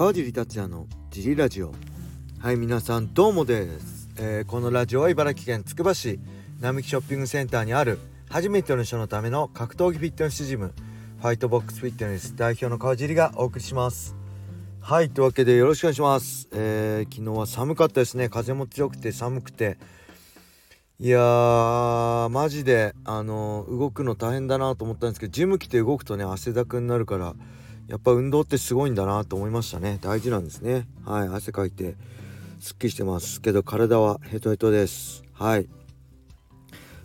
川尻達也のジリラジオ。はい皆さんどうもです、えー、このラジオは茨城県つくば市並木ショッピングセンターにある初めての人のための格闘技フィットネスジムファイトボックスフィットネス代表の川尻がお送りします。はいというわけでよろしくお願いします、えー、昨日は寒かったですね。風も強くて寒くて。いやーマジであのー、動くの大変だなと思ったんですけどジム来て動くとね汗だくになるからやっぱ運動ってすごいんだなと思いましたね。大事なんですね。はい汗かいてすっきりしてますけど体はヘトヘトです。はい。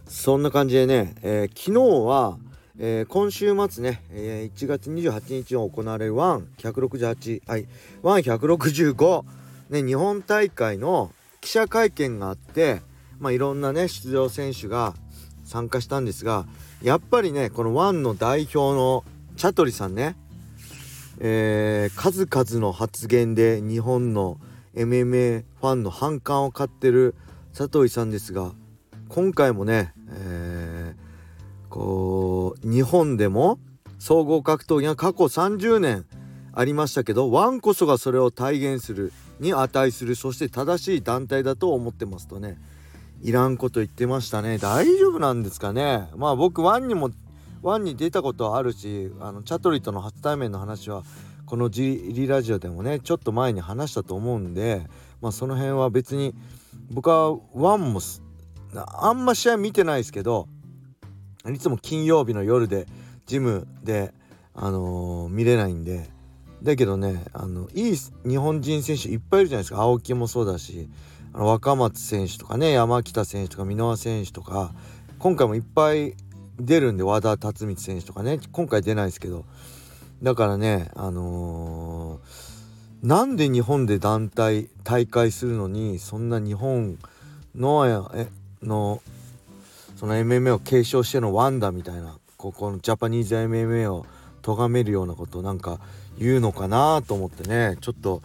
そんな感じでね、えー、昨日は、えー、今週末ね、えー、1月28日に行われるワン168はいワン165ね日本大会の記者会見があってまあいろんなね出場選手が参加したんですがやっぱりねこのワンの代表のチャトリさんねえー、数々の発言で日本の MMA ファンの反感を買ってる佐藤さんですが今回もね、えー、こう日本でも総合格闘技が過去30年ありましたけどワンこそがそれを体現するに値するそして正しい団体だと思ってますとねいらんこと言ってましたね。大丈夫なんですかね。まあ僕ワンにもワンに出たことはあるしあのチャトリとの初対面の話はこの G リラジオでもねちょっと前に話したと思うんでまあその辺は別に僕はワンもあんま試合見てないですけどいつも金曜日の夜でジムで、あのー、見れないんでだけどねあのいい日本人選手いっぱいいるじゃないですか。青木もそうだしあの若松選手とかね山北選手とか箕輪選手とか今回もいっぱい出るんで和田辰光選手とかね。今回出ないですけど。だからねあのー、なんで日本で団体大会するのにそんな日本のえのその MMA を継承してのワンダみたいなここのジャパニーズ MMA を咎めるようなことなんか言うのかなと思ってね。ちょっと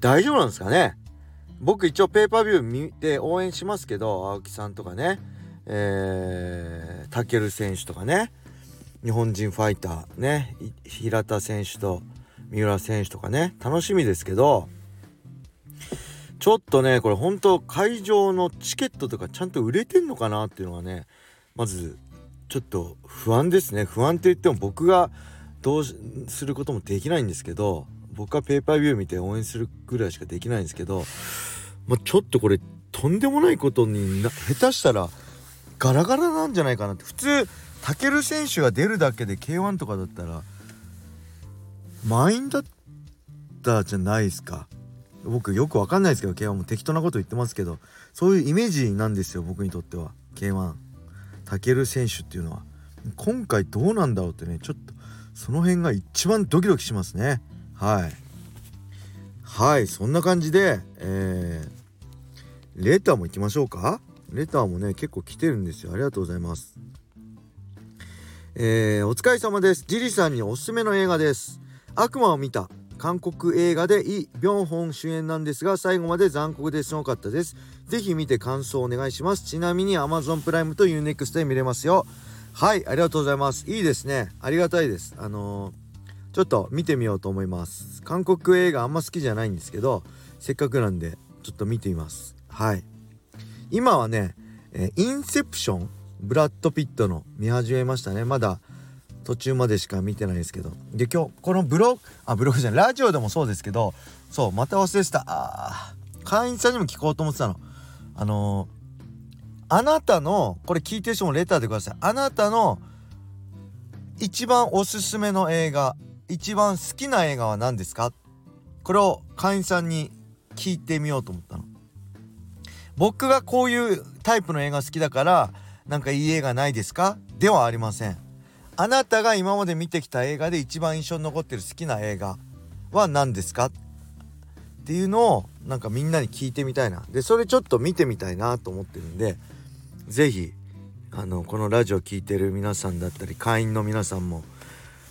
大丈夫なんですかね。僕一応ペーパービュー見て応援しますけど青木さんとかね。えー、タケル選手とかね。日本人ファイターね。平田選手と三浦選手とかね。楽しみですけどちょっとねこれ本当会場のチケットとかちゃんと売れてんのかなっていうのがねまずちょっと不安ですね。不安って言っても僕がどうすることもできないんですけど僕はペーパービュー見て応援するぐらいしかできないんですけど、まあ、ちょっとこれとんでもないことにな下手したらガラガラなんじゃないかなって。普通タケル選手が出るだけで K1 とかだったら満員だったじゃないですか。僕よくわかんないですけど K1 も適当なこと言ってますけどそういうイメージなんですよ僕にとっては。K1 タケル選手っていうのは。今回どうなんだろうってねちょっとその辺が一番ドキドキしますね。はい。はいそんな感じでえー、レターも行きましょうか。レターもね結構来てるんですよ。ありがとうございます。えー、お疲れ様です。ジリさんにおすすめの映画です。悪魔を見た。韓国映画でイ・ビョンホン主演なんですが最後まで残酷ですごかったです。ぜひ見て感想をお願いします。ちなみに Amazon プライムと U-NEXT で見れますよ。はいありがとうございます。いいですね。ありがたいです。あのー、ちょっと見てみようと思います。韓国映画あんま好きじゃないんですけどせっかくなんでちょっと見てみます。はい。今はね、えー、インセプションブラッド・ピットの見始めましたね。まだ途中までしか見てないですけど。で今日このブログあブログじゃないラジオでもそうですけどそうまた忘れてた。あ会員さんにも聞こうと思ってたの。あのー、あなたのこれ聞いてる人もレターでください。あなたの一番おすすめの映画一番好きな映画は何ですか？これを会員さんに聞いてみようと思ったの。僕がこういうタイプの映画好きだからなんかいい映画ないですか？ではありません。あなたが今まで見てきた映画で一番印象に残ってる好きな映画は何ですか？っていうのをなんかみんなに聞いてみたいな。でそれちょっと見てみたいなと思ってるんで是非あのこのラジオ聴いてる皆さんだったり会員の皆さんも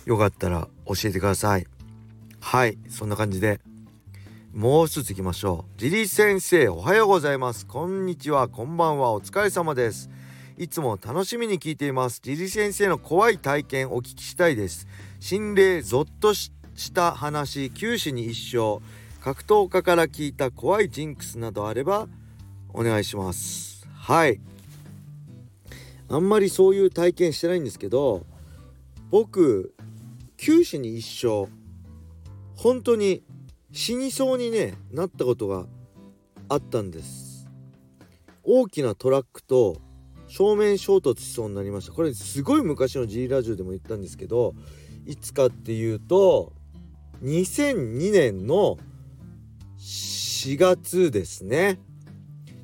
よかったら教えてください。はいそんな感じで。もう一ついきましょう。ジリ先生、おはようございます。こんにちは、こんばんは、お疲れ様です。いつも楽しみに聞いています。ジリ先生の怖い体験お聞きしたいです。心霊、ゾッとした話、九死に一生。格闘家から聞いた怖いジンクスなどあればお願いしますはいあんまりそういう体験してないんですけど僕九死に一生本当に死にそうにねなったことがあったんです。大きなトラックと正面衝突しそうになりました。これすごい昔の G ラジオでも言ったんですけどいつかっていうと2002年の4月ですね。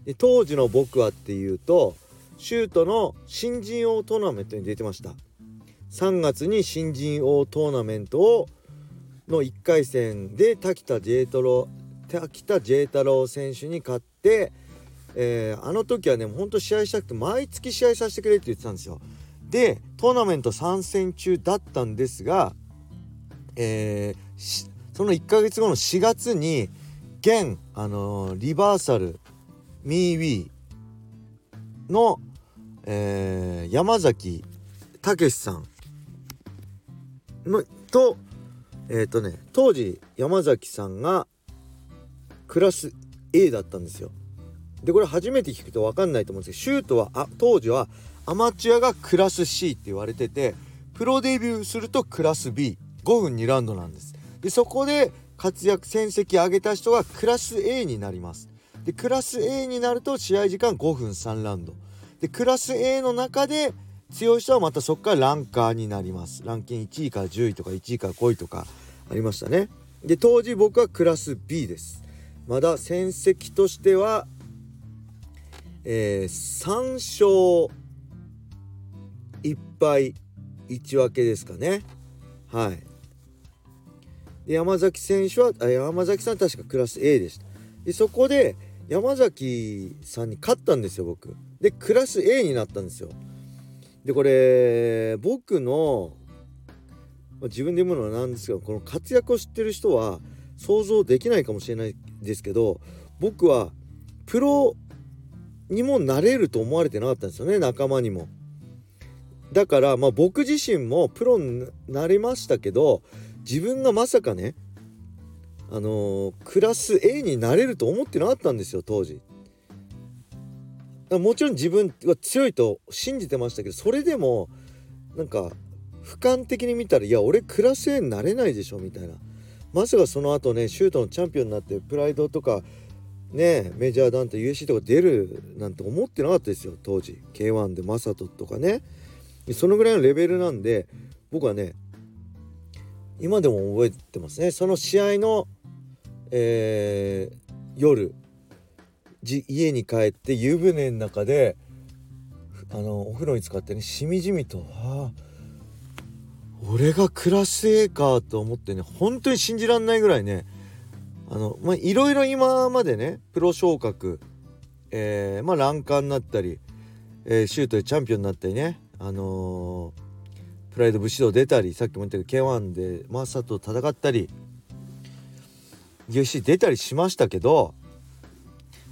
で当時の僕はっていうとシュートの新人王トーナメントに出てました。3月に新人王トーナメントをの1回戦で滝田 J 太郎滝田 J 太郎選手に勝って、えー、あの時はねほんと試合したくて毎月試合させてくれって言ってたんですよ。でトーナメント参戦中だったんですが、えー、その1ヶ月後の4月に現、あのー、リバーサルミーウィーの、えー、山崎武さんのとえっ、ー、とね当時山崎さんがクラス A だったんですよ。でこれ初めて聞くと分かんないと思うんですけどシュートはあ当時はアマチュアがクラス C って言われててプロデビューするとクラス B5 分2ラウンドなんです。でそこで活躍戦績上げた人がクラス A になります。でクラス A になると試合時間5分3ラウンド。でクラス A の中で強い人はまたそこからランカーになります。ランキング1位から10位とか1位から5位とかありましたね。で当時僕はクラス B です。まだ戦績としてはえー、3勝1敗1分けですかね。はい。で山崎選手はあ山崎さん確かクラス A でした。でそこで山崎さんに勝ったんですよ僕。でクラス A になったんですよ。でこれ僕の自分で言うのはなんですけどこの活躍を知ってる人は想像できないかもしれないですけど僕はプロにもなれると思われてなかったんですよね仲間にも。だからまあ僕自身もプロになれましたけど自分がまさかねあのー、クラス A になれると思ってなかったんですよ当時。もちろん自分は強いと信じてましたけどそれでもなんか俯瞰的に見たらいや俺クラス A になれないでしょみたいな。まさかその後ねシュートのチャンピオンになってプライドとかねメジャー団体 USC とか出るなんて思ってなかったですよ当時。K1 でマサトとかね。そのぐらいのレベルなんで僕はね今でも覚えてますね。その試合の、えー、夜じ家に帰って湯船の中であのお風呂に使ってねしみじみと「あ俺がクラス A か」と思ってね本当に信じらんないぐらいねあのまあいろいろ今までねプロ昇格えー、まあランカーになったり、えー、シュートでチャンピオンになったりねあのー、プライド武士道出たりさっきも言ったけど K1 でマサと戦ったり UFC 出たりしましたけど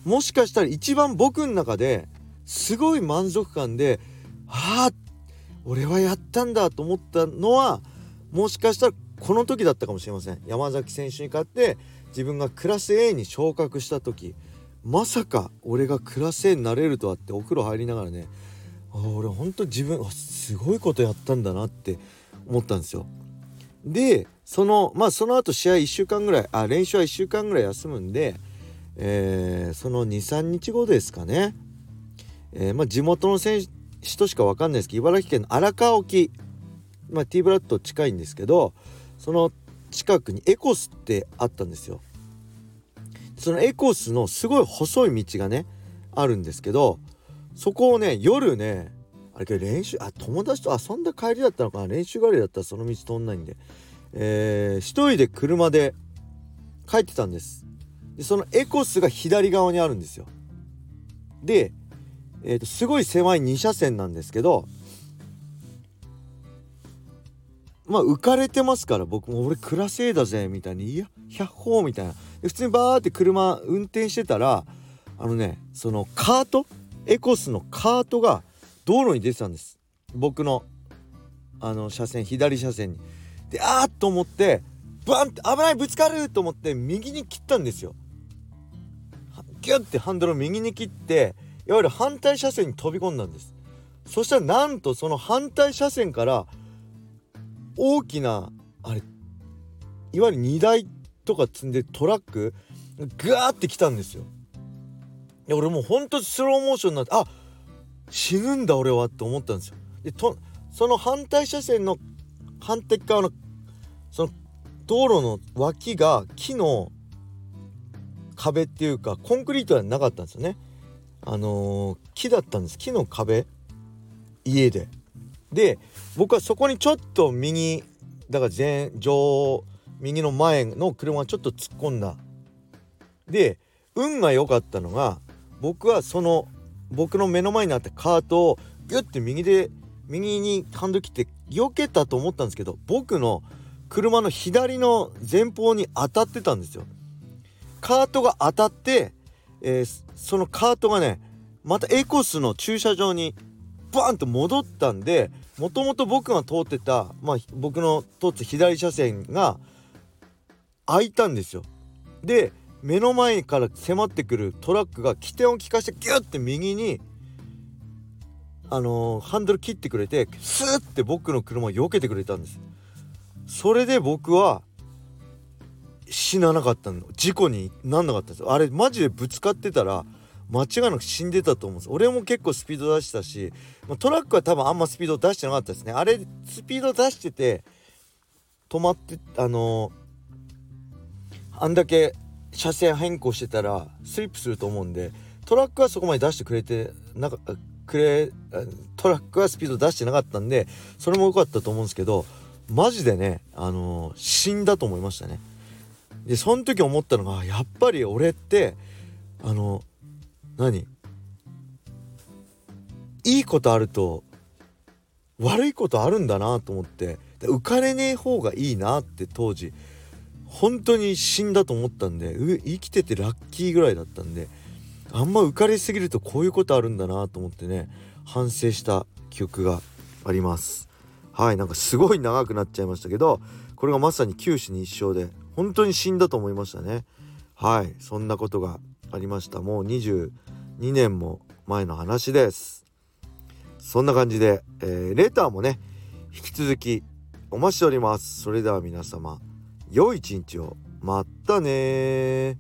もしかしたら一番僕の中ですごい満足感でああ俺はやったんだと思ったのはもしかしたらこの時だったかもしれません山崎選手に勝って自分がクラス A に昇格した時まさか俺がクラス A になれるとはってお風呂入りながらねあ俺ほんと自分すごいことやったんだなって思ったんですよ。でそのまあその後試合1週間ぐらいあ練習は1週間ぐらい休むんでえー、その23日後ですかね、えー、まあ、地元の選手としか分かんないですけど茨城県の荒川沖、まあ、ティーブラッド近いんですけどその近くにエコスってあったんですよ。そのエコスのすごい細い道がねあるんですけどそこをね夜ねあれ練習あ友達と遊んだ帰りだったのかな練習帰りだったらその道通んないんで、えー、一人で車で帰ってたんですでそのエコスが左側にあるんですよ。で、えーと、すごい狭い2車線なんですけどまあ浮かれてますから僕も俺クラス A だぜみたいにいや100歩みたいな。普通にバーって車運転してたらあのねそのカートエコスのカートが道路に出てたんです。僕のあの車線左車線に。であーっと思ってバンって危ないぶつかると思って右に切ったんですよ。ギュッてハンドルを右に切っていわゆる反対車線に飛び込んだんです。そしたらなんとその反対車線から大きなあれいわゆる荷台とか積んでトラックガーって来たんですよ。いや俺もうほんとスローモーションになってあ死ぬんだ俺はって思ったんですよ。でとその反対車線の反対側のその道路の脇が木の壁っていうかコンクリートはなかったんですよね。あのー、木だったんです。木の壁。家で。で僕はそこにちょっと右だから前上右の前の車がちょっと突っ込んだ。で運が良かったのが僕はその僕の目の前にあったカートをギュッて右で右にハンドル切って避けたと思ったんですけど僕の車の左の前方に当たってたんですよ。カートが当たって、えー、そのカートがねまたエコスの駐車場にバーンと戻ったんでもともと僕が通ってた、まあ、僕の通って左車線が開いたんですよ。で目の前から迫ってくるトラックが起点を利かしてギュッて右にあのー、ハンドル切ってくれてスーッて僕の車を避けてくれたんですそれで僕は死ななかったの。事故になんなかったんですあれマジでぶつかってたら間違いなく死んでたと思うんです。俺も結構スピード出したし、ま、トラックは多分あんまスピード出してなかったですね。あれスピード出してて止まってあのー、あんだけ車線変更してたらスリップすると思うんでトラックはそこまで出してくれてなんかくれトラックはスピード出してなかったんでそれも良かったと思うんですけどマジでねあのー、死んだと思いましたね。でその時思ったのがやっぱり俺ってあの何？いいことあると悪いことあるんだなと思って浮かれねえ方がいいなって当時本当に死んだと思ったんで生きててラッキーぐらいだったんであんま浮かれすぎるとこういうことあるんだなと思ってね反省した記憶があります。はいなんかすごい長くなっちゃいましたけどこれがまさに九死に一生で本当に死んだと思いましたね。はい。そんなことがありました。もう22年も前の話です。そんな感じで、えー、レターもね引き続きお待ちしております。それでは皆様良い一日を。またね